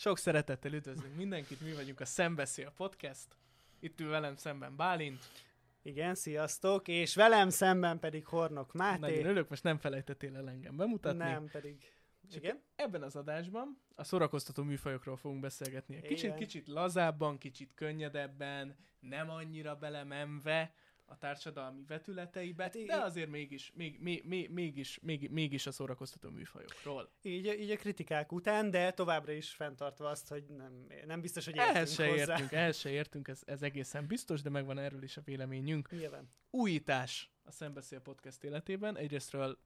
Sok szeretettel üdvözlünk mindenkit, mi vagyunk a Szembeszél Podcast. Itt ül velem szemben Bálint. Igen, sziasztok, és velem szemben pedig Hornok Máté. Nagyon örülök, most nem felejtettél el engem bemutatni. Nem, pedig... Igen? Ebben az adásban a szórakoztató műfajokról fogunk beszélgetni. Kicsit, Igen. kicsit lazábban, kicsit könnyedebben, nem annyira belemenve a társadalmi vetületeibe, Hát de azért mégis, még, még, még, mégis, még, mégis a szórakoztató műfajokról. Így, így a kritikák után, de továbbra is fenntartva azt, hogy nem, nem biztos, hogy Ehhez értünk se hozzá. értünk, ehhez se értünk, ez, ez egészen biztos, de megvan erről is a véleményünk. Nyilván. újítás a Szembeszél Podcast életében. Egyrésztről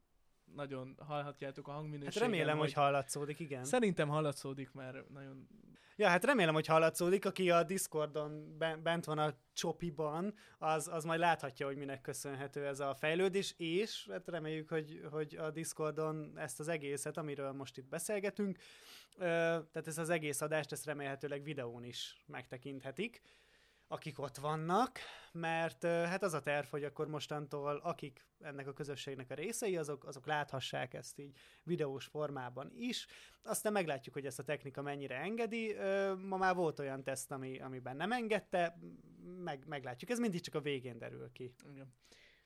nagyon hallhatjátok a Hát hangminőségen. remélem, hogy hallatszódik, igen. Szerintem hallatszódik, mert nagyon... Ja, hát remélem, hogy hallatszódik. Aki a Discordon ben- bent van a csopiban, az, az majd láthatja, hogy minek köszönhető ez a fejlődés, és hát reméljük, hogy, hogy a Discordon ezt az egészet, amiről most itt beszélgetünk, tehát ezt az egész adást, ezt remélhetőleg videón is megtekinthetik, akik ott vannak, mert hát az a terv, hogy akkor mostantól, akik ennek a közösségnek a részei, azok, azok láthassák ezt így videós formában is. Aztán meglátjuk, hogy ezt a technika mennyire engedi. Ma már volt olyan teszt, ami, amiben nem engedte, meg, meglátjuk. Ez mindig csak a végén derül ki. Igen.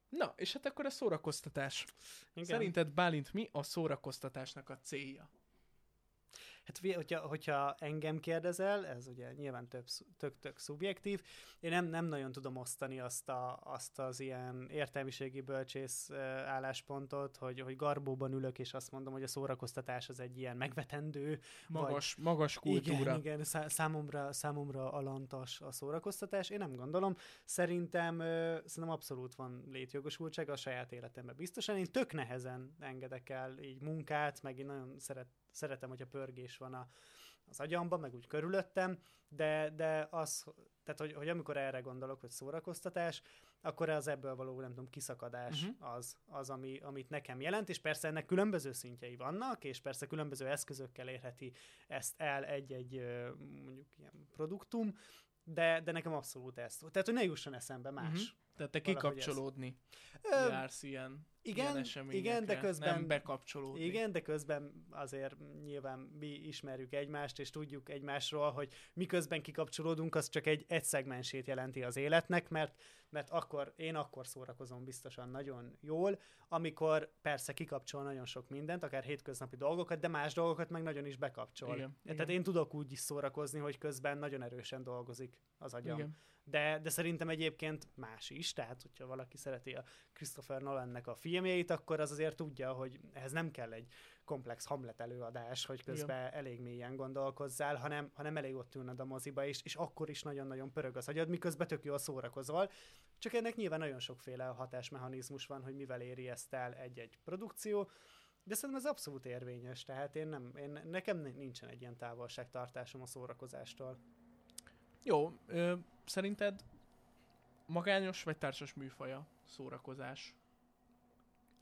Na, és hát akkor a szórakoztatás. Igen. Szerinted, Bálint, mi a szórakoztatásnak a célja? Hát hogyha, hogyha engem kérdezel, ez ugye nyilván több, szu- tök-tök szubjektív, én nem, nem nagyon tudom osztani azt, a, azt az ilyen értelmiségi bölcsész álláspontot, hogy, hogy garbóban ülök, és azt mondom, hogy a szórakoztatás az egy ilyen megvetendő, Magas, magas kultúra. Igen, igen, szá- számomra, számomra alantas a szórakoztatás. Én nem gondolom. Szerintem, szerintem abszolút van létjogosultság a saját életemben biztosan. Én tök nehezen engedek el így munkát, meg én nagyon szeret, szeretem, hogy a pörgés van a, az agyamban, meg úgy körülöttem, de, de az, tehát hogy, hogy amikor erre gondolok, hogy szórakoztatás, akkor az ebből való, nem tudom, kiszakadás uh-huh. az, az ami, amit nekem jelent, és persze ennek különböző szintjei vannak, és persze különböző eszközökkel érheti ezt el egy-egy mondjuk ilyen produktum, de, de nekem abszolút ez. Tehát, hogy ne jusson eszembe más. Uh-huh. Tehát te kikapcsolódni Ö, jársz ilyen, igen, igen, de közben- nem bekapcsolódni. Igen, de közben azért nyilván mi ismerjük egymást, és tudjuk egymásról, hogy miközben kikapcsolódunk, az csak egy, egy szegmensét jelenti az életnek, mert, mert akkor én akkor szórakozom biztosan nagyon jól, amikor persze kikapcsol nagyon sok mindent, akár hétköznapi dolgokat, de más dolgokat meg nagyon is bekapcsol. Igen, Tehát igen. én tudok úgy is szórakozni, hogy közben nagyon erősen dolgozik az agyam. Igen. De, de szerintem egyébként más is, tehát hogyha valaki szereti a Christopher Nolannek a filmjeit, akkor az azért tudja, hogy ehhez nem kell egy komplex Hamlet előadás, hogy közben Igen. elég mélyen gondolkozzál, hanem, hanem elég ott ülnöd a moziba, és, és akkor is nagyon-nagyon pörög az agyad, miközben tök jól szórakozol. Csak ennek nyilván nagyon sokféle hatásmechanizmus van, hogy mivel éri ezt el egy-egy produkció, de szerintem ez abszolút érvényes, tehát én nem, én, nekem nincsen egy ilyen távolságtartásom a szórakozástól. Jó, ö, szerinted magányos vagy társas műfaja szórakozás?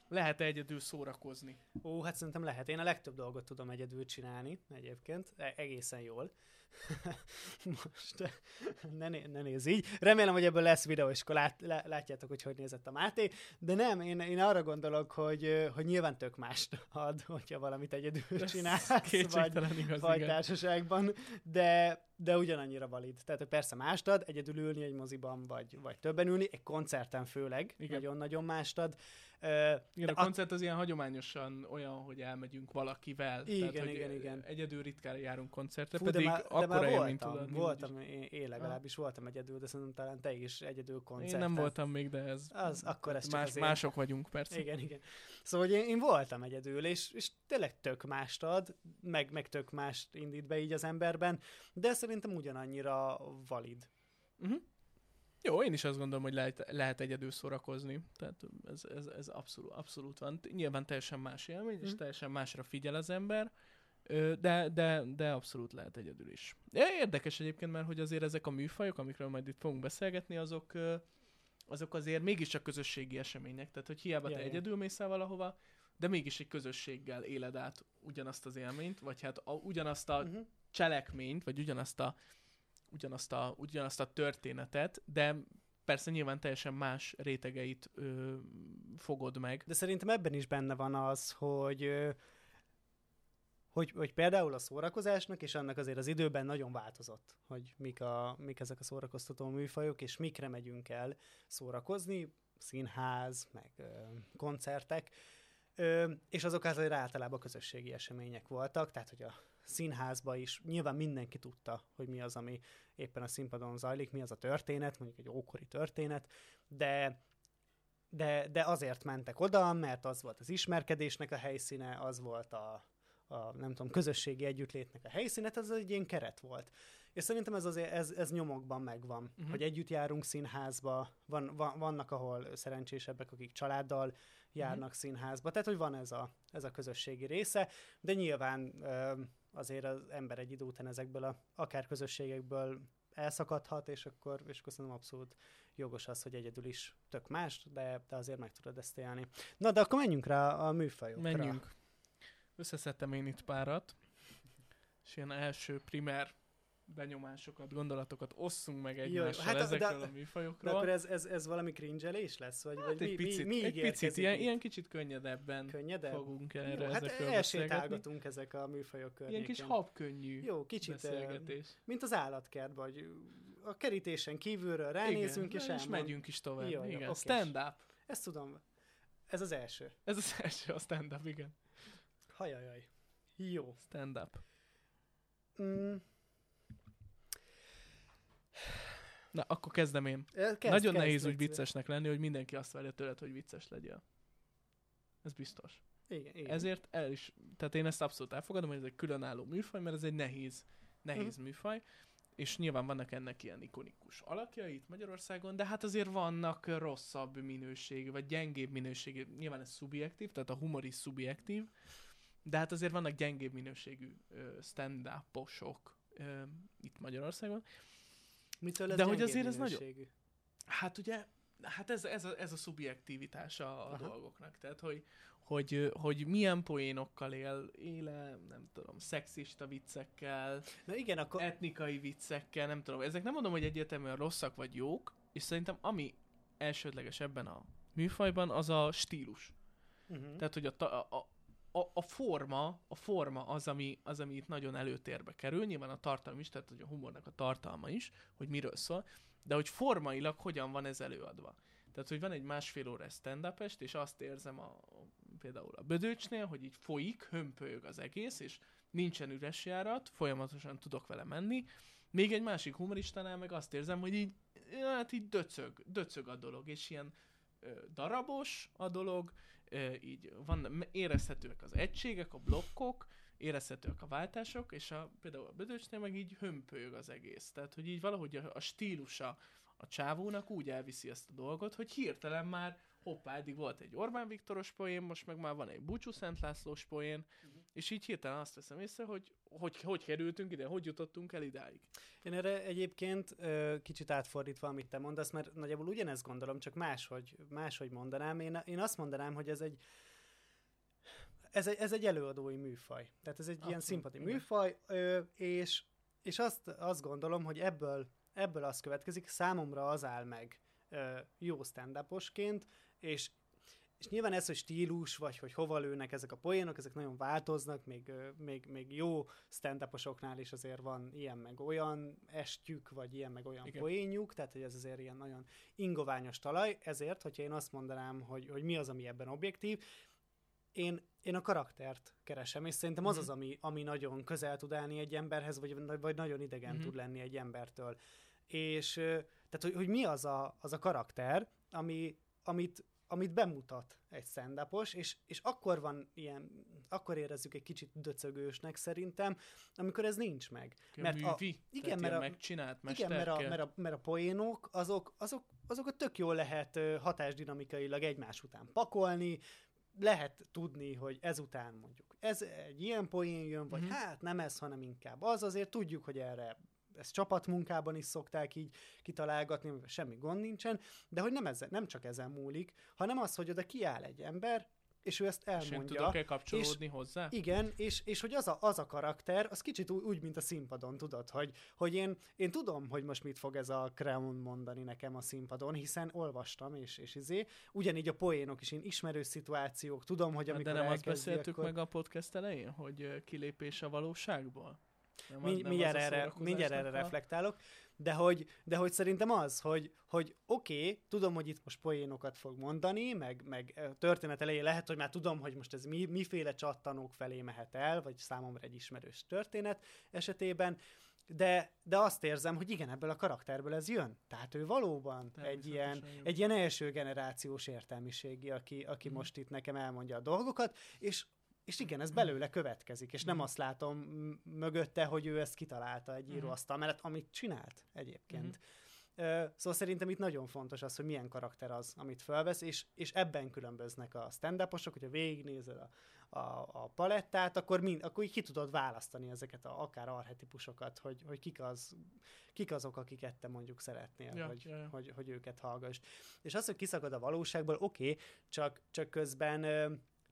Lehet-e egyedül szórakozni? Ó, hát szerintem lehet. Én a legtöbb dolgot tudom egyedül csinálni egyébként, e- egészen jól. Most ne, né- ne nézz így. Remélem, hogy ebből lesz videó, és akkor lát, lá- látjátok, hogy hogy nézett a Máté. De nem, én, én arra gondolok, hogy, hogy nyilván tök mást ad, hogyha valamit egyedül csinálsz, vagy, igaz, vagy igen. társaságban, de, de ugyanannyira valid. Tehát hogy persze mást ad, egyedül ülni egy moziban, vagy, vagy többen ülni, egy koncerten főleg, Igen. nagyon-nagyon mást ad. Igen, a koncert az ilyen hagyományosan olyan, hogy elmegyünk valakivel. Igen, Tehát, igen, igen. Egyedül ritkán járunk koncertre, Fú, pedig de már, de már voltam, tudod. voltam én, én legalábbis voltam egyedül, de szerintem talán te is egyedül Én koncerten. nem voltam még, de ez... Az, akkor ez más, azért. Mások vagyunk, persze. Igen, igen. Szóval hogy én, én voltam egyedül, és, és tényleg tök mást ad, meg, meg tök mást indít be így az emberben, de szerintem ugyanannyira valid. Uh-huh. Jó, én is azt gondolom, hogy lehet, lehet egyedül szórakozni. Tehát ez, ez, ez abszolút, abszolút van. Nyilván teljesen más élmény, és Mhm. teljesen másra figyel az ember, de, de, de abszolút lehet egyedül is. Érdekes egyébként, mert hogy azért ezek a műfajok, amikről majd itt fogunk beszélgetni, azok, azok azért mégiscsak közösségi események. Tehát, hogy hiába te ja. egyedül mész el valahova, de mégis egy közösséggel éled át ugyanazt az élményt, vagy hát a, ugyanazt a Uh-huh. cselekményt, vagy ugyanazt a, ugyanazt a, ugyanazt a történetet, de persze nyilván teljesen más rétegeit ö, fogod meg. De szerintem ebben is benne van az, hogy ö, hogy, hogy például a szórakozásnak, és annak azért az időben nagyon változott, hogy mik, a, mik ezek a szórakoztató műfajok, és mikre megyünk el szórakozni, színház, meg ö, koncertek, ö, és azok azért általában közösségi események voltak, tehát hogy a színházba is nyilván mindenki tudta, hogy mi az, ami éppen a színpadon zajlik, mi az a történet, mondjuk egy ókori történet, de de, de azért mentek oda, mert az volt az ismerkedésnek a helyszíne, az volt a, a nem tudom, közösségi együttlétnek a helyszíne, ez egy ilyen keret volt. És szerintem ez azért, ez, ez nyomokban megvan, uh-huh. hogy együtt járunk színházba, van, van, vannak, ahol szerencsésebbek, akik családdal járnak uh-huh. színházba, tehát hogy van ez a, ez a közösségi része, de nyilván azért az ember egy idő után ezekből a akár közösségekből elszakadhat, és akkor, és akkor szerintem abszolút jogos az, hogy egyedül is tök más, de, de azért meg tudod ezt élni. Na, de akkor menjünk rá a műfajokra. Menjünk. Összeszedtem én itt párat, és ilyen első primer benyomásokat, gondolatokat osszunk meg egymással hát, ezekről de, a műfajokról. De akkor ez, ez, ez valami cringelés lesz? Vagy, hát vagy egy mi, picit, mi, mi egy picit ilyen, ilyen kicsit könnyedebben Könnyedebb? fogunk erre Jó, hát elsétálgatunk ezek a műfajok környékén. Ilyen kis habkönnyű Jó, kicsit beszélgetés. mint az állatkert, vagy a kerítésen kívülről ránézünk, Igen, és, és megyünk is tovább. Jó, igen, okay. stand-up. Ezt tudom. Ez az első. Ez az első, a stand-up, igen. Hajajaj. Jó. Stand-up. Mm. Na, akkor kezdem én. Kezd, Nagyon kezd, nehéz úgy viccesnek lenni, hogy mindenki azt várja tőled, hogy vicces legyél. Ez biztos. Igen, igen. Ezért el is, tehát én ezt abszolút elfogadom, hogy ez egy különálló műfaj, mert ez egy nehéz, nehéz mm. műfaj, és nyilván vannak ennek ilyen ikonikus alakjai itt Magyarországon, de hát azért vannak rosszabb minőségű, vagy gyengébb minőségű, nyilván ez szubjektív, tehát a humor is szubjektív, de hát azért vannak gyengébb minőségű stand uposok itt Magyarországon. Mitől ez De hogy azért ez nagyon... Hát ugye, hát ez, ez, a, ez a szubjektivitása a Aha. dolgoknak. Tehát, hogy, hogy, hogy milyen poénokkal él, éle, nem tudom, szexista viccekkel, Na igen, akkor... etnikai viccekkel, nem tudom. Ezek nem mondom, hogy egyértelműen rosszak vagy jók, és szerintem ami elsődleges ebben a műfajban, az a stílus. Uh-huh. Tehát, hogy a, a, a, a, a forma, a forma az ami, az, ami itt nagyon előtérbe kerül, nyilván a tartalom is, tehát hogy a humornak a tartalma is, hogy miről szól, de hogy formailag hogyan van ez előadva. Tehát, hogy van egy másfél óra stand és azt érzem a, például a Bödöcsnél, hogy így folyik, hömpölyög az egész, és nincsen üres járat, folyamatosan tudok vele menni. Még egy másik humoristánál meg azt érzem, hogy így, hát így döcög, döcög a dolog, és ilyen ö, darabos a dolog, így van, érezhetőek az egységek, a blokkok, érezhetőek a váltások, és a, például a Bödöcsnél meg így hömpölyög az egész. Tehát, hogy így valahogy a, a stílusa a csávónak úgy elviszi ezt a dolgot, hogy hirtelen már hoppá, eddig volt egy Orbán Viktoros poén, most meg már van egy Búcsú Szent Lászlós poén, uh-huh. és így hirtelen azt veszem észre, hogy, hogy hogy kerültünk ide, hogy jutottunk el idáig. Én erre egyébként kicsit átfordítva, amit te mondasz, mert nagyjából ugyanezt gondolom, csak máshogy, máshogy mondanám. Én, én azt mondanám, hogy ez egy, ez egy, ez egy előadói műfaj. Tehát ez egy Abszolút, ilyen szimpati igen. műfaj, és, és azt, azt gondolom, hogy ebből, ebből az következik, számomra az áll meg jó stand és és nyilván ez, hogy stílus, vagy hogy hova lőnek ezek a poénok, ezek nagyon változnak, még, még, még jó stand is azért van ilyen meg olyan estjük, vagy ilyen meg olyan Igen. poénjuk, tehát hogy ez azért ilyen nagyon ingoványos talaj, ezért, hogyha én azt mondanám, hogy, hogy mi az, ami ebben objektív, én, én a karaktert keresem, és szerintem az mm-hmm. az, ami, ami nagyon közel tud állni egy emberhez, vagy, vagy nagyon idegen mm-hmm. tud lenni egy embertől. És tehát, hogy, hogy mi az a, az a karakter, ami, amit amit bemutat egy stand és, és akkor van ilyen, akkor érezzük egy kicsit döcögősnek szerintem, amikor ez nincs meg. Mert a, igen, mert a, megcsinált igen, mert a, mert, a, mert a poénok, azok, azok, azok a tök jól lehet hatásdinamikailag egymás után pakolni, lehet tudni, hogy ezután mondjuk ez egy ilyen poén jön, vagy mm-hmm. hát nem ez, hanem inkább az, azért tudjuk, hogy erre ezt csapatmunkában is szokták így kitalálgatni, semmi gond nincsen, de hogy nem, ezzel, nem csak ezen múlik, hanem az, hogy oda kiáll egy ember, és ő ezt És én elmondja. tudok-e kapcsolódni hozzá? Igen, és, és hogy az a, az a karakter, az kicsit úgy, úgy, mint a színpadon, tudod, hogy, hogy én, én tudom, hogy most mit fog ez a Creon mondani nekem a színpadon, hiszen olvastam, és, és izé, ugyanígy a poénok is, én ismerő szituációk, tudom, hogy Hát amikor De nem azt beszéltük akkor... meg a podcast elején, hogy kilépés a valóságból? Nem, Mind, nem mindjárt, erre, mindjárt erre reflektálok, de hogy, de hogy szerintem az, hogy, hogy oké, okay, tudom, hogy itt most poénokat fog mondani, meg, meg történet elején lehet, hogy már tudom, hogy most ez mi, miféle csattanók felé mehet el, vagy számomra egy ismerős történet esetében, de, de azt érzem, hogy igen, ebből a karakterből ez jön. Tehát ő valóban egy ilyen, egy ilyen első generációs értelmiségi, aki, aki Mhm. most itt nekem elmondja a dolgokat, és és igen, ez belőle következik, és nem Mhm. azt látom mögötte, hogy ő ezt kitalálta egy Mhm. íróasztal mellett, amit csinált egyébként. Szóval szerintem itt nagyon fontos az, hogy milyen karakter az, amit felvesz, és, és ebben különböznek a stand hogyha végignézed a, a, a palettát, akkor, mind, akkor így ki tudod választani ezeket a, akár arhetipusokat, hogy, hogy kik, az, kik azok, akiket te mondjuk szeretnél, Ja, hogy, ja, ja. Hogy, hogy őket hallgass. És az, hogy kiszakad a valóságból, oké, okay, csak, csak közben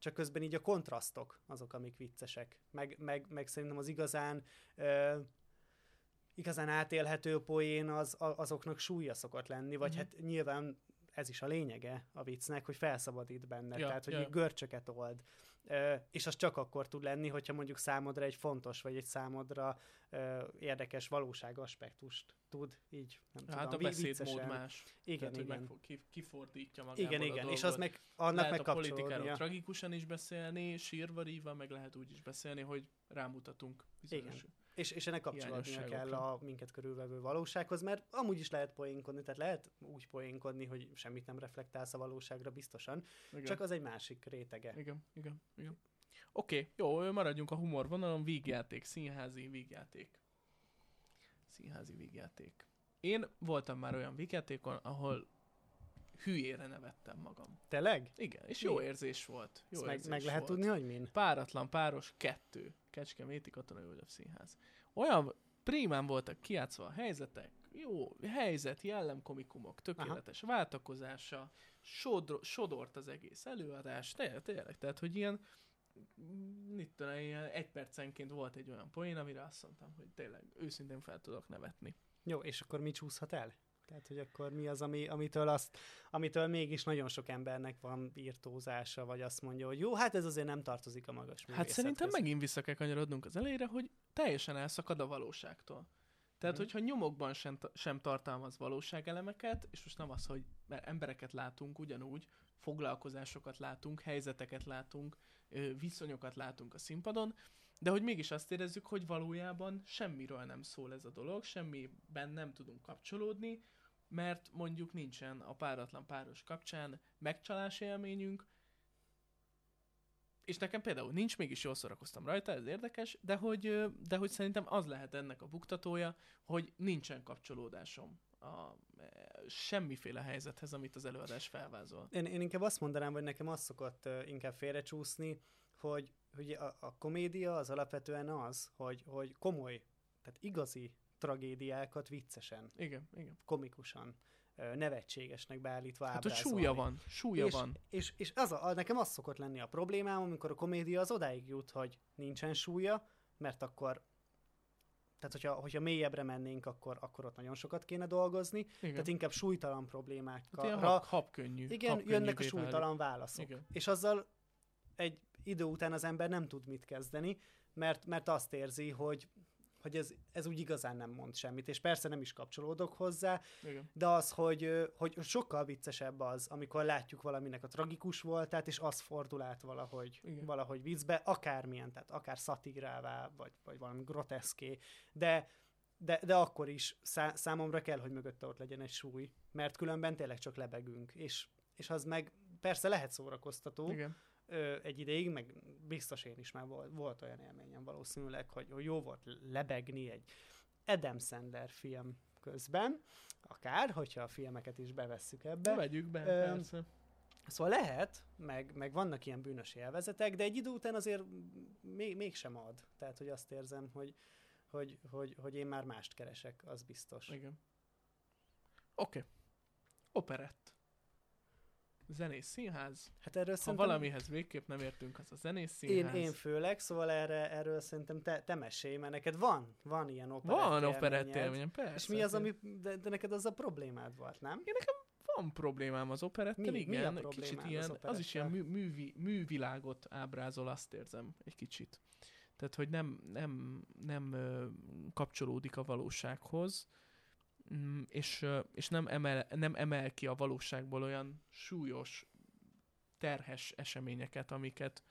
csak közben így a kontrasztok azok, amik viccesek. Meg, meg, meg szerintem az igazán ö, igazán átélhető poén az, a- azoknak súlya szokott lenni, vagy Mhm. hát nyilván ez is a lényege a viccnek, hogy felszabadít benne, Ja, tehát hogy ja. görcsöket old. És az csak akkor tud lenni, hogyha mondjuk számodra egy fontos, vagy egy számodra érdekes valóságaspektust tud így, nem Hát tudom, a beszédmód más. Igen, Tehát, hogy igen. megfog, ki, kifordítja magából Igen, a igen, dolgot. és az meg, annak lehet meg a politikáról tragikusan is beszélni, sírva, ríva, meg lehet úgy is beszélni, hogy rámutatunk bizonyos. Igen. És, és ennek kapcsolódnia kell a minket körülvevő valósághoz, mert amúgy is lehet poénkodni, tehát lehet úgy poénkodni, hogy semmit nem reflektálsz a valóságra biztosan, Igen. csak az egy másik rétege. Igen, igen, igen. Oké, okay, jó, maradjunk a humor vonalon, vígjáték, színházi vígjáték. Színházi vígjáték. Én voltam már olyan vígjátékon, ahol hülyére nevettem magam. Tényleg? Igen, és Mi? jó érzés volt. Jó Ezt meg, érzés meg lehet volt. tudni, hogy min? Páratlan páros kettő. Kecskeméti Katonai József Színház. Olyan prímán voltak kiátszva a helyzetek, jó helyzet, jellemkomikumok, tökéletes Aha. váltakozása, sodro, sodort az egész előadás, tényleg, tényleg, tehát, hogy ilyen, mit tudom, ilyen egy percenként volt egy olyan poén, amire azt mondtam, hogy tényleg őszintén fel tudok nevetni. Jó, és akkor mi csúszhat el? Tehát, hogy akkor mi az, ami, amitől, azt, amitől mégis nagyon sok embernek van írtózása, vagy azt mondja, hogy jó, hát ez azért nem tartozik a magas Hát szerintem megint vissza kell kanyarodnunk az elejére, hogy teljesen elszakad a valóságtól. Tehát, Mhm. hogyha nyomokban sem, sem tartalmaz valóságelemeket, és most nem az, hogy mert embereket látunk ugyanúgy, foglalkozásokat látunk, helyzeteket látunk, viszonyokat látunk a színpadon, de hogy mégis azt érezzük, hogy valójában semmiről nem szól ez a dolog, semmiben nem tudunk kapcsolódni, mert mondjuk nincsen a páratlan páros kapcsán megcsalás élményünk, és nekem például nincs, mégis jól szórakoztam rajta, ez érdekes, de hogy, de hogy szerintem az lehet ennek a buktatója, hogy nincsen kapcsolódásom a e, semmiféle helyzethez, amit az előadás felvázol. Én, én inkább azt mondanám, hogy nekem az szokott inkább félrecsúszni, hogy, hogy a, a komédia az alapvetően az, hogy, hogy komoly, tehát igazi tragédiákat viccesen, Igen, igen. komikusan, nevetségesnek beállítva Hát, ábrázolni. súlya van, súlya és, van. És, és az a, nekem az szokott lenni a problémám, amikor a komédia az odáig jut, hogy nincsen súlya, mert akkor tehát, hogyha, hogyha mélyebbre mennénk, akkor, akkor ott nagyon sokat kéne dolgozni. Igen. Tehát inkább súlytalan Hát problémákra. hab, habkönnyű. igen, habkönnyűvé jönnek a súlytalan válaszok. Igen. És azzal egy idő után az ember nem tud mit kezdeni, mert, mert azt érzi, hogy, hogy ez, ez úgy igazán nem mond semmit, és persze nem is kapcsolódok hozzá, Igen. de az, hogy, hogy sokkal viccesebb az, amikor látjuk valaminek a tragikus voltát, és az fordul át valahogy, Igen. valahogy viccbe, akármilyen, tehát akár szatírává, vagy, vagy valami groteszké, de, de, de akkor is szá, számomra kell, hogy mögötte ott legyen egy súly, mert különben tényleg csak lebegünk, és, és az meg persze lehet szórakoztató, Igen. Ö, egy ideig, meg biztos én is már volt, volt olyan élményem valószínűleg, hogy, jó volt lebegni egy Adam Sandler film közben, akár, hogyha a filmeket is bevesszük ebbe. Vegyük be, Öm, persze. Szóval lehet, meg, meg vannak ilyen bűnös élvezetek, de egy idő után azért még, mégsem ad. Tehát, hogy azt érzem, hogy, hogy, hogy, hogy én már mást keresek, az biztos. Igen. Oké. Okay. Operett. Zenés színház. Hát erről Ha szerintem... valamihez végképp nem értünk, az a zenés Én, színház. én főleg, szóval erre, erről szerintem te, te mesélj, mert neked van, van ilyen operett Van operett élményem, persze. És mi az, ami, de, de neked az a problémád volt, nem? Van problémám az operettel, Mi- mi a igen. kicsit az ilyen, az, is ilyen mű, művi, művilágot ábrázol, azt érzem egy kicsit. Tehát, hogy nem, nem, nem kapcsolódik a valósághoz, és, ö, és nem, emel, nem emel ki a valóságból olyan súlyos, terhes eseményeket, amiket,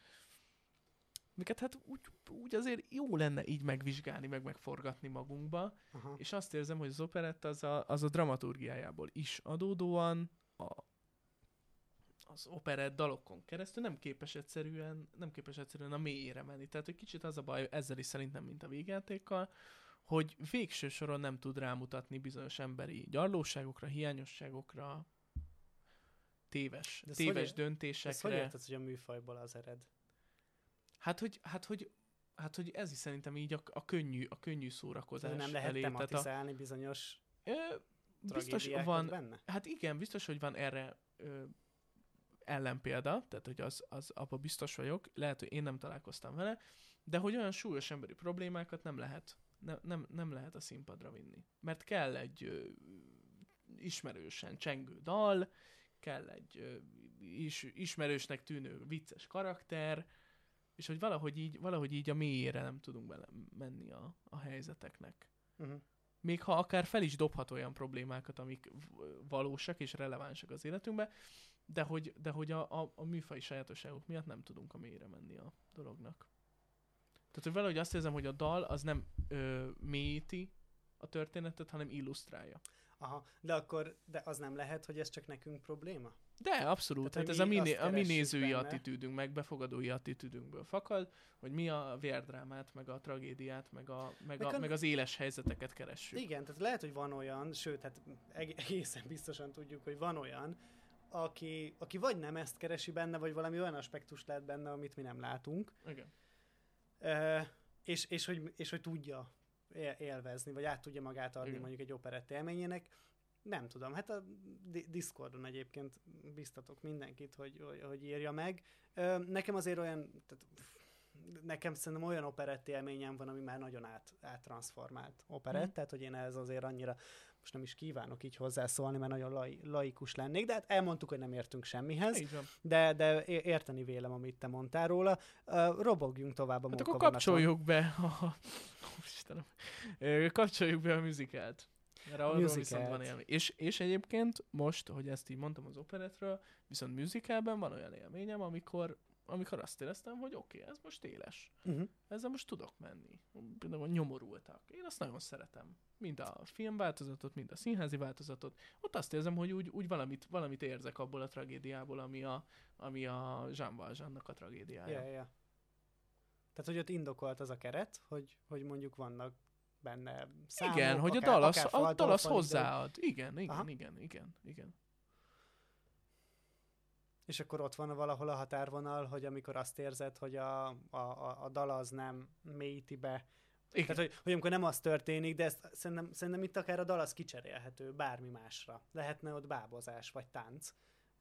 amiket hát úgy, úgy azért jó lenne így megvizsgálni, meg megforgatni magunkba, Aha. és azt érzem, hogy az operett az a, az a dramaturgiájából is adódóan a, az operett dalokon keresztül nem képes egyszerűen, nem képes egyszerűen a mélyére menni. Tehát, hogy kicsit az a baj ezzel is szerintem, mint a végjátékkal, hogy végső soron nem tud rámutatni bizonyos emberi gyarlóságokra, hiányosságokra, téves, De ez téves hogy- Ezt hogy döntésekre. érted, hogy a műfajból az ered? Hát, hogy, hát, hogy, hát, hogy ez is szerintem így a, a könnyű, a könnyű szórakozás Tehát nem lehet felé. Tehát a, tematizálni bizonyos ö, biztos van, benne? Hát igen, biztos, hogy van erre ö, ellenpélda, tehát hogy az, az abban biztos vagyok, lehet, hogy én nem találkoztam vele, de hogy olyan súlyos emberi problémákat nem lehet, ne, nem, nem lehet a színpadra vinni. Mert kell egy ö, ismerősen csengő dal, kell egy ö, is, ismerősnek tűnő vicces karakter, és hogy valahogy így, valahogy így a mélyére nem tudunk bele menni a, a helyzeteknek Uh-huh. még ha akár fel is dobhat olyan problémákat, amik valósak és relevánsak az életünkben, de hogy, de hogy a, a, a műfai sajátosságok miatt nem tudunk a mélyre menni a dolognak. Tehát, hogy valahogy azt érzem, hogy a dal az nem ö, mélyíti a történetet, hanem illusztrálja. Aha, de akkor de az nem lehet, hogy ez csak nekünk probléma? De abszolút, Tehát, hát ez a mi a mi nézői benne. attitűdünk, meg befogadói attitűdünkből fakad, hogy mi a vérdrámát, meg a tragédiát, meg, a, meg, Meg a, a- meg az éles helyzeteket keressük. Igen, tehát lehet, hogy van olyan, sőt, hát eg- egészen biztosan tudjuk, hogy van olyan, aki, aki vagy nem ezt keresi benne, vagy valami olyan aspektust lát benne, amit mi nem látunk, Igen. És, és, hogy, és hogy tudja él- élvezni, vagy át tudja magát adni Igen. mondjuk egy operett élményének. Nem tudom, hát a Di- Discordon egyébként biztatok mindenkit, hogy, hogy, hogy írja meg. Nekem azért olyan, tehát nekem szerintem olyan operett élményem van, ami már nagyon át, áttranszformált operett, Mhm. tehát hogy én ez azért annyira most nem is kívánok így hozzászólni, mert nagyon lai, laikus lennék, de hát elmondtuk, hogy nem értünk semmihez, de, de érteni vélem, amit te mondtál róla. Uh, robogjunk tovább a Hát akkor kapcsoljuk be a... Istenem. Kapcsoljuk be a musicalt. Mert arról viszont musicalt. van élmény. És, és egyébként most, hogy ezt így mondtam az operetről, viszont musicalben van olyan élményem, amikor, amikor azt éreztem, hogy oké, okay, ez most éles. Uh-huh. Ezzel most tudok menni. Például nyomorultak. Én azt nagyon szeretem. Mind a filmváltozatot, mind a színházi változatot. Ott azt érzem, hogy úgy, úgy valamit, valamit érzek abból a tragédiából, ami a, ami a Jean Valjeannak a tragédiája. Yeah, yeah. Tehát, hogy ott indokolt az a keret, hogy, hogy mondjuk vannak benne számok, igen, hogy a akár- a dal az faltól falig, de- hozzáad. Igen, igen, Aha. igen, igen, igen. És akkor ott van valahol a határvonal, hogy amikor azt érzed, hogy a, a, a, dal az nem mélyíti be. igen. Tehát, hogy, hogy amikor nem az történik, de ezt szerintem, szerintem itt akár a dal az kicserélhető bármi másra. Lehetne ott bábozás vagy tánc,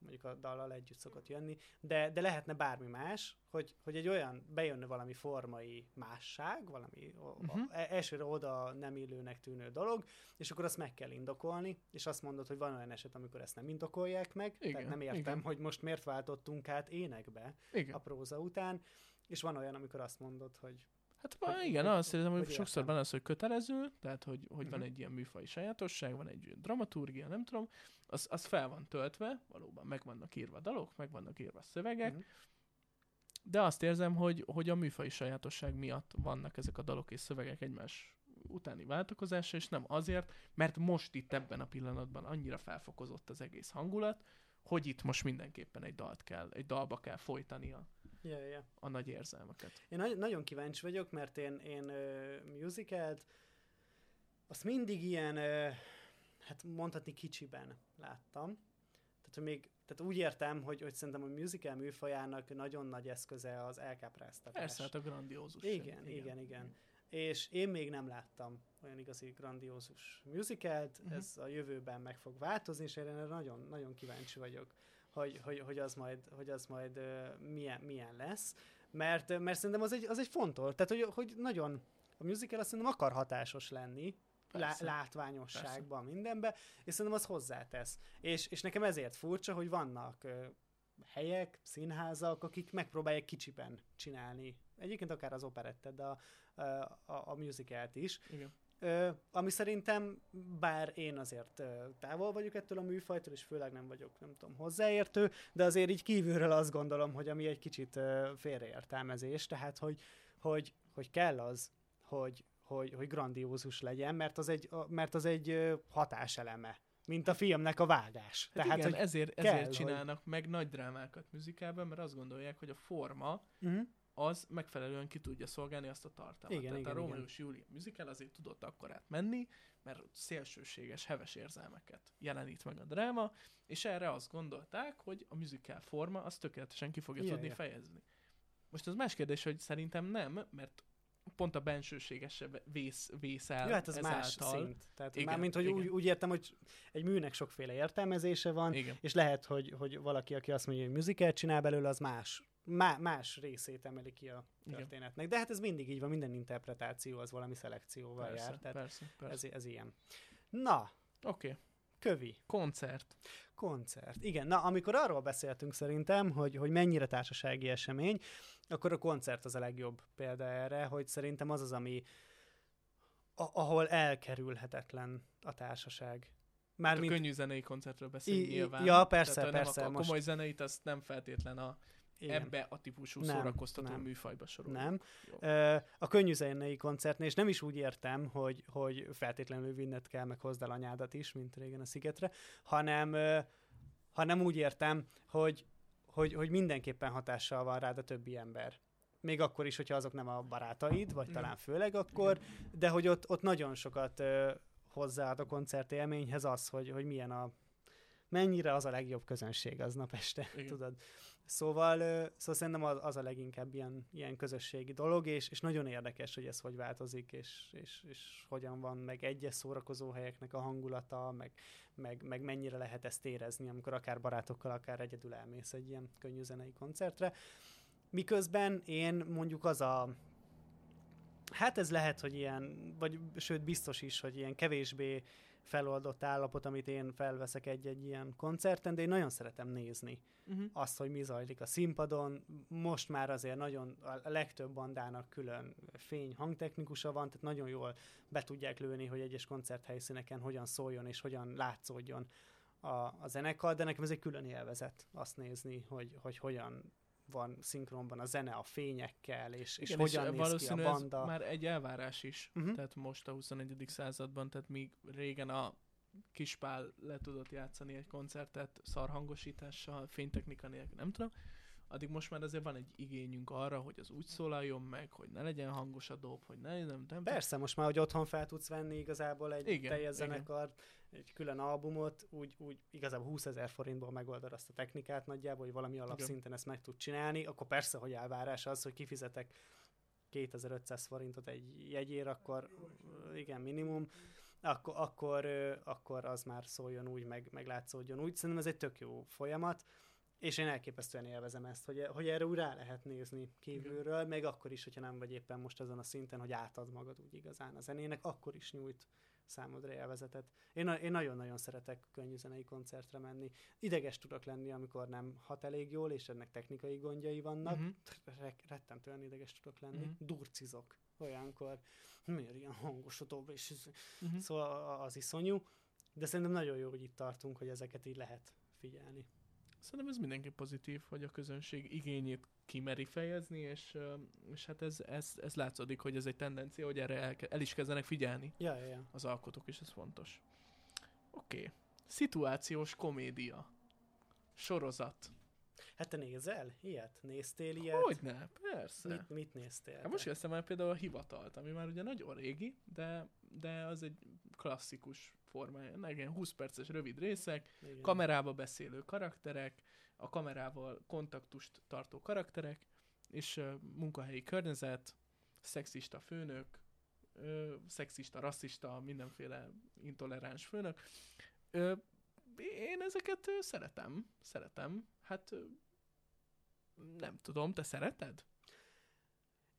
mondjuk a dallal együtt szokott jönni, de, de lehetne bármi más, hogy, hogy egy olyan, bejönne valami formai másság, valami uh-huh. elsőre oda nem illőnek tűnő dolog, és akkor azt meg kell indokolni, és azt mondod, hogy van olyan eset, amikor ezt nem indokolják meg, Igen, tehát nem értem, igen. hogy most miért váltottunk át énekbe igen. a próza után, és van olyan, amikor azt mondod, hogy Hát hogy, igen, azt érzem, hogy hogy sokszor van az, hogy kötelező, tehát hogy, hogy van Mhm. egy ilyen műfai sajátosság, van egy dramaturgia, nem tudom, az, az fel van töltve, valóban meg vannak írva dalok, meg vannak írva szövegek, Mhm. de azt érzem, hogy, hogy a műfai sajátosság miatt vannak ezek a dalok és szövegek egymás utáni váltakozása, és nem azért, mert most itt ebben a pillanatban annyira felfokozott az egész hangulat, hogy itt most mindenképpen egy dalt kell, egy dalba kell folytani a, yeah, yeah. a nagy érzelmeket. Én nagy- nagyon kíváncsi vagyok, mert én, én musicalt azt mindig ilyen, ö, hát mondhatni kicsiben láttam. Tehát, hogy még, tehát úgy értem, hogy, hogy szerintem a musical műfajának nagyon nagy eszköze az elkápráztatás. Persze, hát a grandiózus. Igen, igen, igen, igen. És én még nem láttam olyan igazi grandiózus musicalt, uh-huh. ez a jövőben meg fog változni, és erre nagyon, nagyon kíváncsi vagyok, hogy, hogy, hogy az majd, hogy az majd milyen, milyen lesz. Mert, mert szerintem az egy, az egy fontos, tehát hogy, hogy nagyon, a musical azt szerintem akar hatásos lenni, lá, Persze. látványosságban, mindenbe, és szerintem az hozzátesz. És, és nekem ezért furcsa, hogy vannak ö, helyek, színházak, akik megpróbálják kicsiben csinálni. Egyébként akár az operettet, de a, a, a musicalt is. Igen. Ö, ami szerintem, bár én azért ö, távol vagyok ettől a műfajtól, és főleg nem vagyok, nem tudom, hozzáértő, de azért így kívülről azt gondolom, hogy ami egy kicsit ö, félreértelmezés, tehát hogy, hogy, hogy kell az, hogy, hogy, hogy grandiózus legyen, mert az egy, mert az egy hatáseleme, mint a filmnek a vágás. Hát tehát, igen, hogy ezért, kell, ezért hogy- csinálnak meg nagy drámákat műzikálban, mert azt gondolják, hogy a forma uh-huh. Az megfelelően ki tudja szolgálni azt a tartalmat. Igen, Tehát igen, a és Julia musical azért tudott akkorát menni, mert szélsőséges, heves érzelmeket jelenít meg a dráma, és erre azt gondolták, hogy a musical forma az tökéletesen ki fogja Ja, tudni ja. fejezni. Most az más kérdés, hogy szerintem nem, mert pont a bensőséges vész, vész el Ja, hát az más ezáltal. szint. Tehát Igen, mármint, hogy igen. úgy, úgy értem, hogy egy műnek sokféle értelmezése van, Igen. és lehet, hogy, hogy valaki, aki azt mondja, hogy musicalt csinál belőle, az más, má, más részét emeli ki a történetnek. De hát ez mindig így van, minden interpretáció az valami szelekcióval Persze, jár, tehát persze, persze. ez, ez ilyen. Na, Oké, okay. kövi, koncert. koncert. Igen, na amikor arról beszéltünk szerintem, hogy, hogy mennyire társasági esemény, akkor a koncert az a legjobb példa erre, hogy szerintem az az, ami a, ahol elkerülhetetlen a társaság. A Mármint könnyű zenei koncertről beszélünk nyilván. ja, persze, Tehát, persze, Nem a most- komoly zeneit, azt nem feltétlen a, igen. ebbe a típusú Nem, szórakoztató nem. műfajba soroljuk. Nem. Jó. A könnyű zenei koncertnél, és nem is úgy értem, hogy, hogy feltétlenül vinned kell, meg hozd el anyádat is, mint régen a szigetre, hanem, hanem úgy értem, hogy, hogy, hogy mindenképpen hatással van rád a többi ember. Még akkor is, hogyha azok nem a barátaid, vagy Igen. talán főleg akkor, de hogy ott, ott nagyon sokat ö, hozzáad a koncert élményhez az, hogy, hogy milyen a mennyire az a legjobb közönség aznap este, Igen. tudod. Szóval, szóval szerintem az, az a leginkább ilyen, ilyen közösségi dolog, és, és nagyon érdekes, hogy ez hogy változik, és, és, és hogyan van meg egyes szórakozó helyeknek a hangulata, meg, meg, meg mennyire lehet ezt érezni, amikor akár barátokkal, akár egyedül elmész egy ilyen könnyű zenei koncertre. Miközben én mondjuk az a Hát ez lehet, hogy ilyen, vagy sőt biztos is, hogy ilyen kevésbé feloldott állapot, amit én felveszek egy-egy ilyen koncerten, de én nagyon szeretem nézni Uh-huh. azt, hogy mi zajlik a színpadon. Most már azért nagyon, a legtöbb bandának külön fény hangtechnikusa van, tehát nagyon jól be tudják lőni, hogy egyes koncerthelyszíneken hogyan szóljon és hogyan látszódjon a, a zenekar, de nekem ez egy külön élvezet azt nézni, hogy, hogy hogyan van szinkronban a zene a fényekkel, és, és Igen, hogyan és néz ki a banda. ez már egy elvárás is. Mhm. Tehát most a 21. században, tehát míg régen a Kispál le tudott játszani egy koncertet szarhangosítással, fénytechnika nélkül, nem tudom, addig most már azért van egy igényünk arra, hogy az úgy szólaljon meg, hogy ne legyen hangos a dob, hogy ne, nem, nem Persze, most már, hogy otthon fel tudsz venni igazából egy Igen, teljes igen. zenekart, egy külön albumot, úgy, úgy igazából 20 ezer forintból megoldod azt a technikát nagyjából, hogy valami alapszinten ezt meg tud csinálni, akkor persze, hogy elvárás az, hogy kifizetek 2500 forintot egy jegyér, akkor igen, minimum, akkor, akkor, akkor az már szóljon úgy, meg, meg látszódjon úgy. Szerintem ez egy tök jó folyamat, és én elképesztően élvezem ezt, hogy, hogy erre úgy rá lehet nézni kívülről, még akkor is, hogyha nem vagy éppen most azon a szinten, hogy átad magad úgy igazán a zenének, akkor is nyújt számodra élvezetet. Én, én nagyon-nagyon szeretek könnyű zenei koncertre menni. Ideges tudok lenni, amikor nem hat elég jól, és ennek technikai gondjai vannak. Re- rettentően ideges tudok lenni. Mhm. Durcizok olyankor. Miért ilyen hangos a dob, és Uh-huh. Szóval az iszonyú. De szerintem nagyon jó, hogy itt tartunk, hogy ezeket így lehet figyelni. Szerintem ez mindenki pozitív, hogy a közönség igényét kimeri fejezni, és, és hát ez, ez, ez látszódik, hogy ez egy tendencia, hogy erre el, el is kezdenek figyelni Ja, ja, ja. az alkotók, és ez fontos. Oké. Okay. Szituációs komédia. Sorozat. Hát te nézel ilyet? Néztél ilyet? Hogyne, persze. Mit, mit néztél? Hát most te? kezdtem el például a hivatalt, ami már ugye nagyon régi, de, de az egy klasszikus formája. Ilyen 20 perces rövid részek, Igen. kamerába beszélő karakterek, a kamerával kontaktust tartó karakterek, és munkahelyi környezet, szexista főnök, ö, szexista, rasszista, mindenféle intoleráns főnök. Én ezeket szeretem, szeretem. Hát nem tudom, te szereted?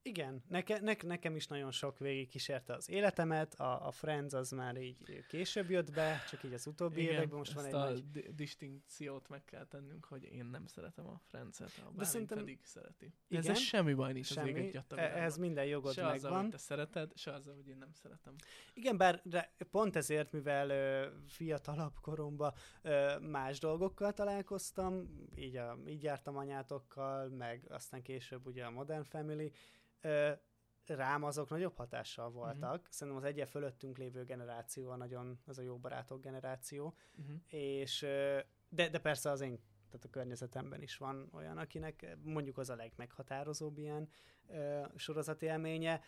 Igen, neke, ne, nekem is nagyon sok végig kísérte az életemet, a, a Friends az már így később jött be, csak így az utóbbi Igen, években most van egy a nagy... di- distinkciót meg kell tennünk, hogy én nem szeretem a Friends-et, a Bálint szerintem- pedig szereti. De Igen, ezzel semmi baj nincs az Semmi, éget gyatta e- világban. minden jogod Se azzal, hogy megvan. te szereted, se azzal, hogy én nem szeretem. Igen, bár de pont ezért, mivel ö, fiatalabb koromban ö, más dolgokkal találkoztam, így, a, így jártam anyátokkal, meg aztán később ugye a Modern Family, ö, rám azok nagyobb hatással voltak. Mhm. Szerintem az egyen fölöttünk lévő generáció a nagyon, az a jó barátok generáció, Uh-huh. és de, de persze az én tehát a környezetemben is van olyan, akinek mondjuk az a legmeghatározóbb ilyen ö, sorozati élménye.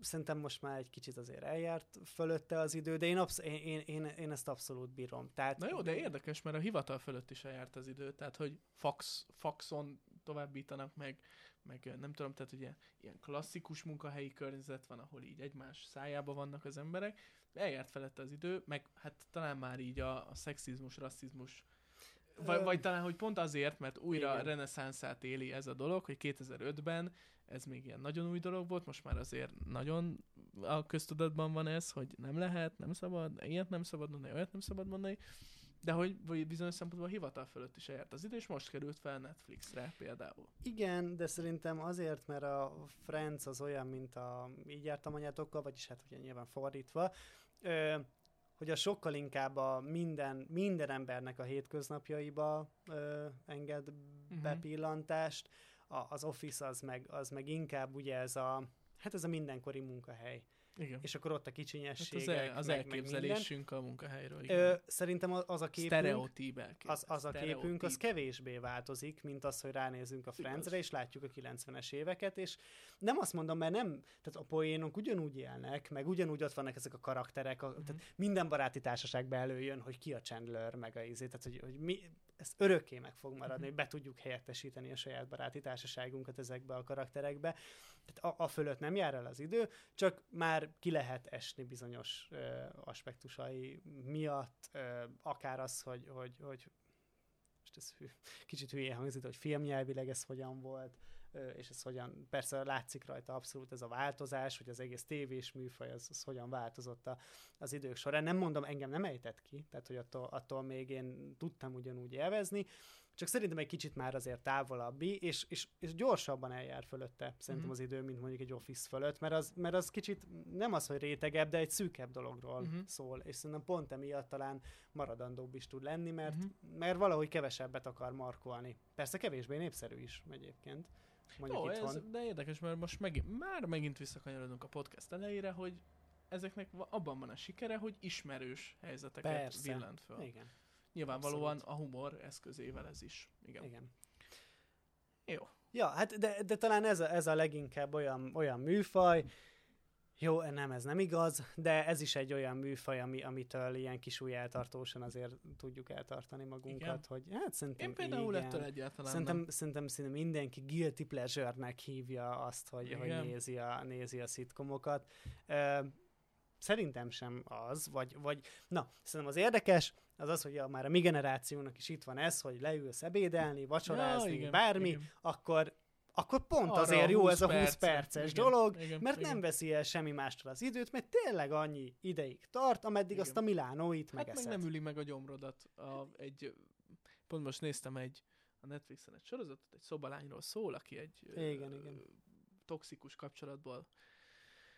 Szerintem most már egy kicsit azért eljárt fölötte az idő, de én, absz- én, én, én, én ezt abszolút bírom. Tehát, Na jó, de érdekes, mert a hivatal fölött is eljárt az idő, tehát hogy fax, faxon továbbítanak meg, meg nem tudom, tehát ugye ilyen klasszikus munkahelyi környezet van, ahol így egymás szájába vannak az emberek, eljárt felette az idő, meg hát talán már így a, a szexizmus, rasszizmus, vagy, vagy talán, hogy pont azért, mert újra igen. reneszánszát éli ez a dolog, hogy 2005-ben ez még ilyen nagyon új dolog volt, most már azért nagyon a köztudatban van ez, hogy nem lehet, nem szabad, ilyet nem szabad mondani, olyat nem szabad mondani, de hogy bizonyos szempontból a hivatal fölött is eljárt az idő, és most került fel Netflixre például. Igen, de szerintem azért, mert a Friends az olyan, mint a így jártam anyátokkal, vagyis hát ugye nyilván fordítva, ö, hogy a sokkal inkább a minden, minden embernek a hétköznapjaiba ö, enged Mhm. bepillantást, a, az Office az meg, az meg inkább ugye ez a, hát ez a mindenkori munkahely. Igen. És akkor ott a Hát kicsinyességek, az, el, az meg, meg elképzelésünk a munkahelyről. igen. Ö, szerintem az a képünk, az, az a képünk, az kevésbé változik, mint az, hogy ránézünk a. Friendsre, és látjuk a 90-es éveket, és nem azt mondom, mert nem, tehát a poénok ugyanúgy élnek, meg ugyanúgy ott vannak ezek a karakterek, a, Mhm. tehát minden baráti társaságban előjön, hogy ki a Chandler, meg a izé, tehát hogy, hogy mi, ez örökké meg fog maradni, Mhm. hogy be tudjuk helyettesíteni a saját baráti társaságunkat ezekbe a karakterekbe. Tehát a, a fölött nem jár el az idő, csak már ki lehet esni bizonyos ö, aspektusai miatt, ö, akár az, hogy, hogy, hogy most ez hű, kicsit hülyén hangzik, hogy filmnyelvileg ez hogyan volt, és ez hogyan, persze látszik rajta abszolút ez a változás, hogy az egész tévés műfaj az, az hogyan változott a, az idők során. Nem mondom, engem nem ejtett ki, tehát hogy attól, attól még én tudtam ugyanúgy élvezni, csak szerintem egy kicsit már azért távolabbi, és, és, és gyorsabban eljár fölötte szerintem Mhm. az idő, mint mondjuk egy Office fölött, mert az, mert az kicsit nem az, hogy rétegebb, de egy szűkebb dologról Mhm. szól, és szerintem pont emiatt talán maradandóbb is tud lenni, mert, Mhm. mert valahogy kevesebbet akar markolni. Persze kevésbé népszerű is egyébként. Mondjuk Jó, itthon. ez, de érdekes, mert most megint, már megint visszakanyarodunk a podcast elejére, hogy ezeknek abban van a sikere, hogy ismerős helyzeteket Persze. villant föl. Igen, Nyilvánvalóan abszolút. a humor eszközével ez is. Igen. igen. Jó. Ja, hát de, de talán ez a, ez a leginkább olyan, olyan műfaj, jó, nem, ez nem igaz, de ez is egy olyan műfaj, ami, amitől ilyen kis eltartósan azért tudjuk eltartani magunkat, Igen. hogy hát szerintem Én például igen. ettől egyáltalán Szerintem, nem. szerintem, szerintem mindenki guilty pleasure-nek hívja azt, hogy, hogy Igen. nézi, a, nézi a szitkomokat. Ö, szerintem sem az, vagy, vagy na, szerintem az érdekes, az az, hogy ja, már a mi generációnak is itt van ez, hogy leülsz ebédelni, vacsorázni, Ja, igen, bármi, igen. akkor, akkor pont Arra azért jó 20 ez a 20 percre. perces Igen, dolog, igen, mert igen. nem veszi el semmi mástól az időt, mert tényleg annyi ideig tart, ameddig Igen. azt a Milánóit Hát meg nem üli meg a gyomrodat. A, egy, pont most néztem egy a Netflixen egy sorozatot, egy szobalányról szól, aki egy ö, Igen, igen. toxikus kapcsolatból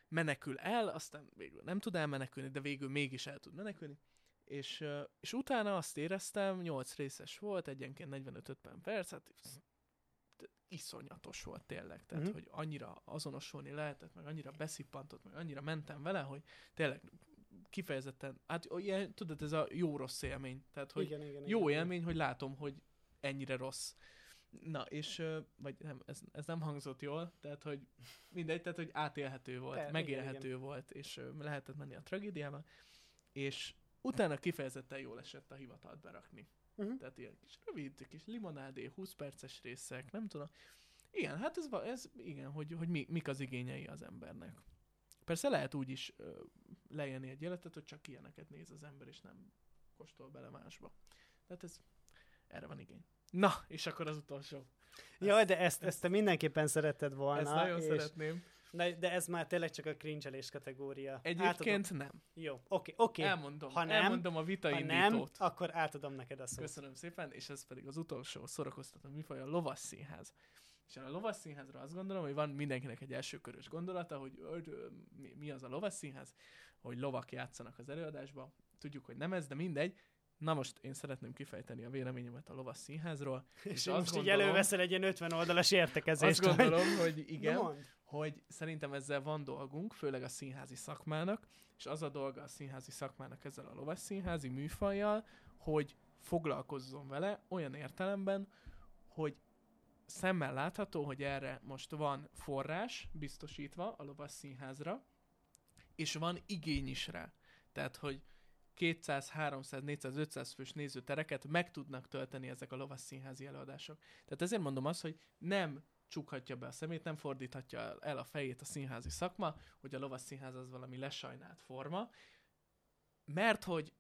menekül el, aztán végül nem tud elmenekülni, de végül mégis el tud menekülni. És, és utána azt éreztem, 8 részes volt, egyenként 45-50 perc, hát iszonyatos volt tényleg. Tehát, Mhm. hogy annyira azonosulni lehetett, meg annyira beszippantott, meg annyira mentem vele, hogy tényleg kifejezetten, hát ilyen, tudod, ez a jó-rossz élmény. Tehát, hogy igen, igen, jó igen. élmény, hogy látom, hogy ennyire rossz. Na, és, vagy nem, ez, ez nem hangzott jól, tehát, hogy mindegy, tehát, hogy átélhető volt, igen, megélhető volt, és lehetett menni a tragédiába, és utána kifejezetten jól esett a hivatalt berakni. Mhm. Tehát ilyen kis rövid, kis limonádé, 20 perces részek, nem tudom. Igen, hát ez, ez igen, hogy, hogy mi, mik az igényei az embernek. Persze lehet úgy is ö, leélni egy életet, hogy csak ilyeneket néz az ember, és nem kóstol bele másba. Tehát ez, erre van igény. Na, és akkor az utolsó. Jaj, de ezt, ezt te mindenképpen szeretted volna. Ezt nagyon és, szeretném. de, de ez már tényleg csak a cringe kategória. Egyébként nem. Jó, oké, oké. Elmondom, Ha nem, elmondom a vita Ha nem, akkor átadom neked a szót. Köszönöm szépen, és ez pedig az utolsó szórakoztató műfaj, a lovas színház. És a lovas színházra azt gondolom, hogy van mindenkinek egy első körös gondolata, hogy mi az a lovas színház, hogy lovak játszanak az előadásba. Tudjuk, hogy nem ez, de mindegy. Na most én szeretném kifejteni a véleményemet a lovas színházról. És, és azt most így gondolom- előveszel egy ilyen 50 oldalas értekezést. Azt gondolom, hogy igen, hogy szerintem ezzel van dolgunk, főleg a színházi szakmának, és az a dolga a színházi szakmának ezzel a lovas színházi műfajjal, hogy foglalkozzon vele olyan értelemben, hogy szemmel látható, hogy erre most van forrás biztosítva a lovas színházra, és van igény is rá. Tehát, hogy 200, 300, 400, 500 fős nézőtereket meg tudnak tölteni ezek a lovas színházi előadások. Tehát ezért mondom azt, hogy nem csukhatja be a szemét, nem fordíthatja el a fejét a színházi szakma, hogy a lovas színház az valami lesajnált forma, mert hogy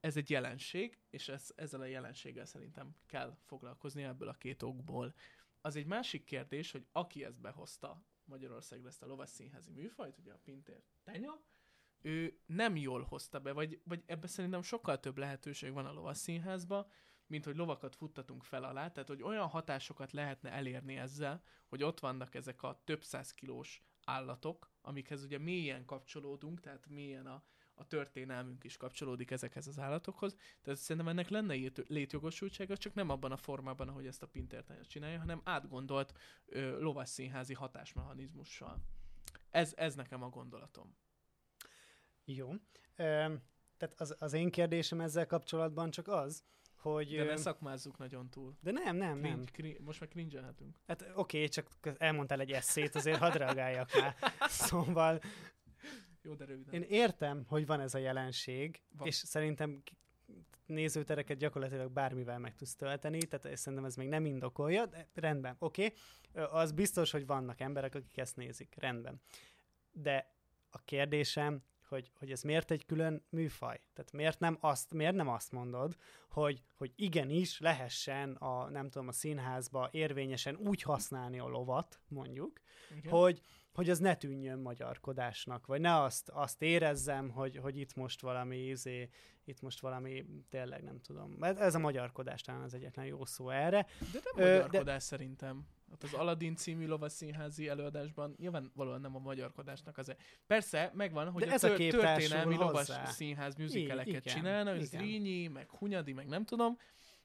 ez egy jelenség, és ez, ezzel a jelenséggel szerintem kell foglalkozni ebből a két okból. Az egy másik kérdés, hogy aki ezt behozta Magyarországra ezt a lovas színházi műfajt, ugye a Pintér Tenya, ő nem jól hozta be, vagy, vagy ebben szerintem sokkal több lehetőség van a lovas színházba, mint hogy lovakat futtatunk fel alá, tehát hogy olyan hatásokat lehetne elérni ezzel, hogy ott vannak ezek a több száz kilós állatok, amikhez ugye mélyen kapcsolódunk, tehát mélyen a, a történelmünk is kapcsolódik ezekhez az állatokhoz, tehát szerintem ennek lenne lét- létjogosultsága, csak nem abban a formában, ahogy ezt a Pintertanya csinálja, hanem átgondolt ö, lovas színházi hatásmechanizmussal. Ez, ez nekem a gondolatom. Jó. Tehát az, az én kérdésem ezzel kapcsolatban csak az, hogy... De ne szakmázzuk nagyon túl. de nem, nem, nem. Cringe, cringe, most már cringe Hát oké, csak elmondtál egy eszét, azért hadd reagáljak rá. Szóval Jó, de röviden. én értem, hogy van ez a jelenség, Van. és szerintem nézőtereket gyakorlatilag bármivel meg tudsz tölteni, tehát szerintem ez még nem indokolja, de rendben, oké. Ö, Az biztos, hogy vannak emberek, akik ezt nézik, rendben. De a kérdésem, hogy, hogy ez miért egy külön műfaj? Tehát miért nem azt, miért nem azt mondod, hogy, hogy igenis lehessen a, nem tudom, a színházba érvényesen úgy használni a lovat, mondjuk, Igen? hogy, hogy az ne tűnjön magyarkodásnak, vagy ne azt, azt érezzem, hogy, hogy itt most valami izé, itt most valami, tényleg nem tudom. Ez, a magyarkodás talán az egyetlen jó szó erre. De nem Ö, magyarkodás szerintem. Hát az Aladdin című lovas színházi előadásban nyilvánvalóan nem a magyarkodásnak az. Persze, megvan, hogy De a, ez a kép történelmi lovas színház műzikeleket csinálna, hogy. Zrínyi, meg Hunyadi, meg nem tudom,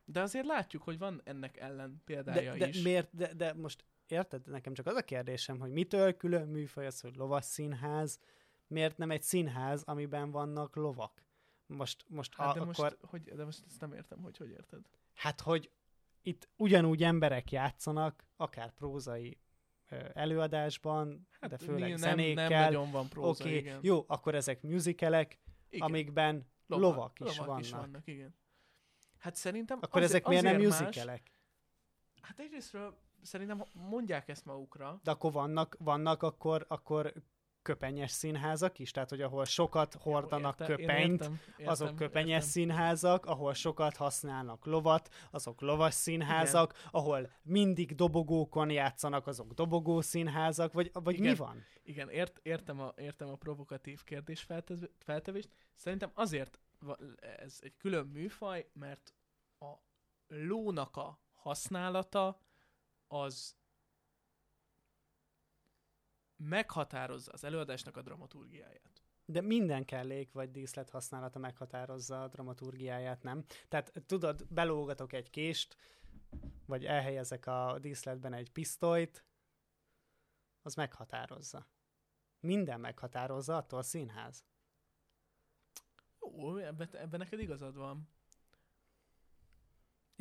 de azért látjuk, hogy van ennek ellen De, példája de, is. miért, de, de most érted, nekem csak az a kérdésem, hogy mitől külön műfaj az, hogy lovas színház, miért nem egy színház, amiben vannak lovak? Most, most, Hát a, de, most, akkor, hogy, de most ezt nem értem, hogy hogy érted. hát hogy itt ugyanúgy emberek játszanak, akár prózai előadásban, hát de főleg nem, zenékkel. nem nagyon van próza, Oké, igen. jó, akkor ezek musicalek, igen. amikben Lovak- lovak is lovak vannak. is vannak, igen. Hát szerintem Akkor azért, ezek miért nem más- musicalek? Hát egyrésztről szerintem mondják ezt magukra, De akkor vannak, vannak akkor, akkor köpenyes színházak is? Tehát, hogy ahol sokat hordanak Értem, köpenyt, értem, értem, azok köpenyes értem. színházak, ahol sokat használnak lovat, azok lovas színházak, Igen. ahol mindig dobogókon játszanak, azok dobogó színházak, vagy, vagy mi Igen. van? Igen, ért, értem, a, értem a provokatív kérdés feltevést. Szerintem azért ez egy külön műfaj, mert a lónak a használata az meghatározza az előadásnak a dramaturgiáját. De minden kellék vagy díszlet használata meghatározza a dramaturgiáját, nem? Tehát tudod, belógatok egy kést, vagy elhelyezek a díszletben egy pisztolyt, az meghatározza. Minden meghatározza, attól a színház. Jó, ebben, ebben neked igazad van.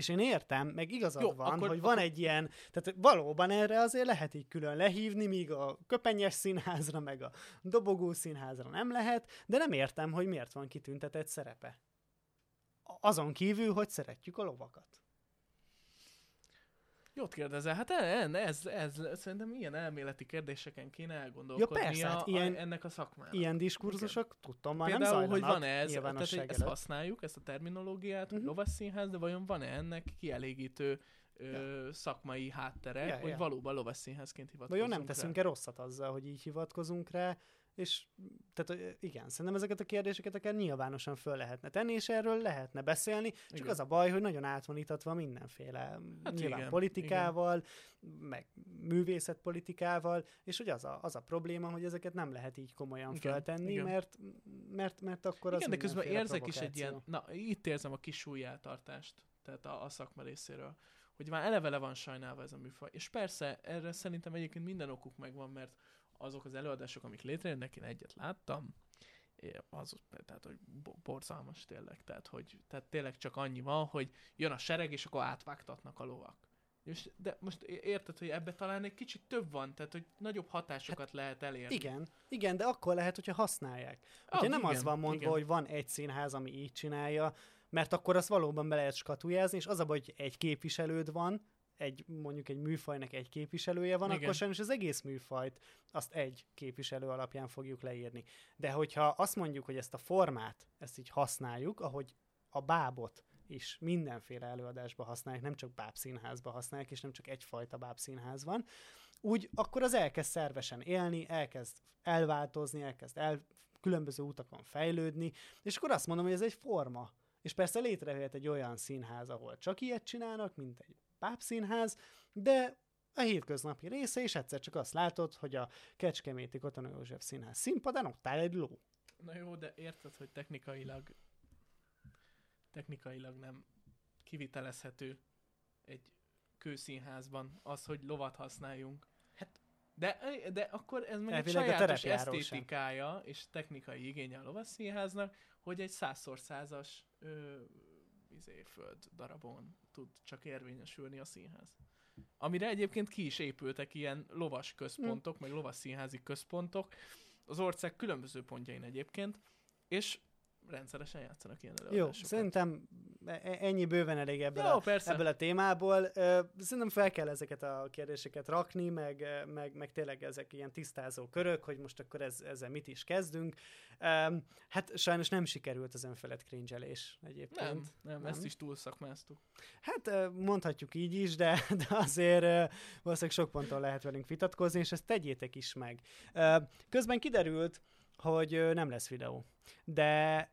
És én értem, meg igazad Jó, van, akkor- hogy van egy ilyen, tehát valóban erre azért lehet így külön lehívni, míg a köpenyes színházra, meg a dobogó színházra nem lehet, de nem értem, hogy miért van kitüntetett szerepe. Azon kívül, hogy szeretjük a lovakat. Jót kérdezel, hát ez, ez, ez, ez szerintem ilyen elméleti kérdéseken kéne elgondolkodnia Ja, persze, hát ilyen- a, ennek a szakmának. Ilyen diskurzusok, tudtam, már Például, nem hogy zajlanak van-e ez, tehát hogy ezt használjuk, ezt a terminológiát, hogy Mhm. lovasszínház, de vajon van-e ennek kielégítő ö, szakmai háttere, Ja, hogy ja. valóban lovasszínházként hivatkozunk Vajon nem teszünk-e rosszat azzal, hogy így hivatkozunk rá, és tehát igen, szerintem ezeket a kérdéseket akár nyilvánosan föl lehetne tenni, és erről lehetne beszélni, csak Igen. az a baj, hogy nagyon át van itatva mindenféle, hát nyilván igen, politikával, meg művészetpolitikával, és hogy az a, az a probléma, hogy ezeket nem lehet így komolyan Igen, föltenni, igen. mert, mert, mert akkor az Igen, de közben érzek is egy ilyen, na itt érzem a kis súlyeltartást, tehát a, a szakma részéről, hogy már eleve le van sajnálva ez a műfaj. És persze, erre szerintem egyébként minden okuk megvan, mert azok az előadások, amik létrejönnek, én egyet láttam, az, tehát, hogy bo- borzalmas tényleg, tehát, hogy, tehát tényleg csak annyi van, hogy jön a sereg, és akkor átvágtatnak a lovak. És, de most érted, hogy ebbe talán egy kicsit több van, tehát hogy nagyobb hatásokat hát, lehet elérni. Igen, igen, de akkor lehet, hogyha használják. Ah, Ugye nem az igen, van mondva, igen. hogy van egy színház, ami így csinálja, mert akkor azt valóban be lehet skatujázni, és az a baj, hogy egy képviselőd van, egy, mondjuk egy műfajnak egy képviselője van, Igen. akkor sajnos az egész műfajt azt egy képviselő alapján fogjuk leírni. De hogyha azt mondjuk, hogy ezt a formát, ezt így használjuk, ahogy a bábot is mindenféle előadásba használják, nem csak bábszínházba használják, és nem csak egyfajta bábszínház van, úgy akkor az elkezd szervesen élni, elkezd elváltozni, elkezd el, különböző utakon fejlődni, és akkor azt mondom, hogy ez egy forma. És persze létrejöhet egy olyan színház, ahol csak ilyet csinálnak, mint egy pápszínház, de a hétköznapi része, és egyszer csak azt látod, hogy a Kecskeméti Katona József Színház színpadán ott áll egy ló. Na jó, de érted, hogy technikailag technikailag nem kivitelezhető egy kőszínházban az, hogy lovat használjunk. Hát, de, de akkor ez meg egy Elvileg sajátos terepjáró sem. esztétikája és technikai igénye a lovasszínháznak, hogy egy százszor százas ö, izé, föld darabon tud csak érvényesülni a színház. Amire egyébként ki is épültek ilyen lovas központok, meg lovasszínházi központok, az ország különböző pontjain egyébként, és rendszeresen játszanak ilyen Jó, előadásokat. szerintem e- e- ennyi bőven elég ebből, Jó, a, persze. ebből a témából. Szerintem fel kell ezeket a kérdéseket rakni, meg, meg, meg tényleg ezek ilyen tisztázó körök, hogy most akkor ez, ezzel mit is kezdünk. Hát sajnos nem sikerült az önfelett cringelés egyébként. Nem, nem, Nem? ezt is túlszakmáztuk. Hát mondhatjuk így is, de, de azért valószínűleg sok ponton lehet velünk vitatkozni, és ezt tegyétek is meg. Közben kiderült, hogy nem lesz videó, de,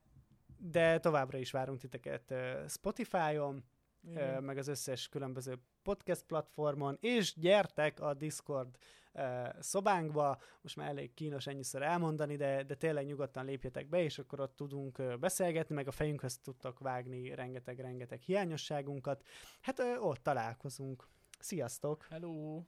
de továbbra is várunk titeket Spotify-on, Igen. meg az összes különböző podcast platformon, és gyertek a Discord szobánkba, most már elég kínos ennyiszor elmondani, de, de tényleg nyugodtan lépjetek be, és akkor ott tudunk beszélgetni, meg a fejünkhöz tudtok vágni rengeteg-rengeteg hiányosságunkat. Hát ott találkozunk. Sziasztok! Hello!